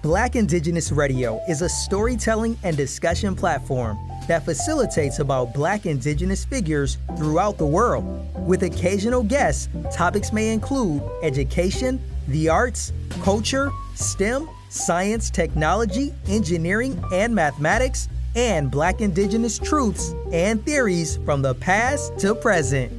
Black Indigenous Radio is a storytelling and discussion platform that facilitates about Black Indigenous figures throughout the world. With occasional guests, topics may include education, the arts, culture, STEM, science, technology, engineering, and mathematics, and Black Indigenous truths and theories from the past to present.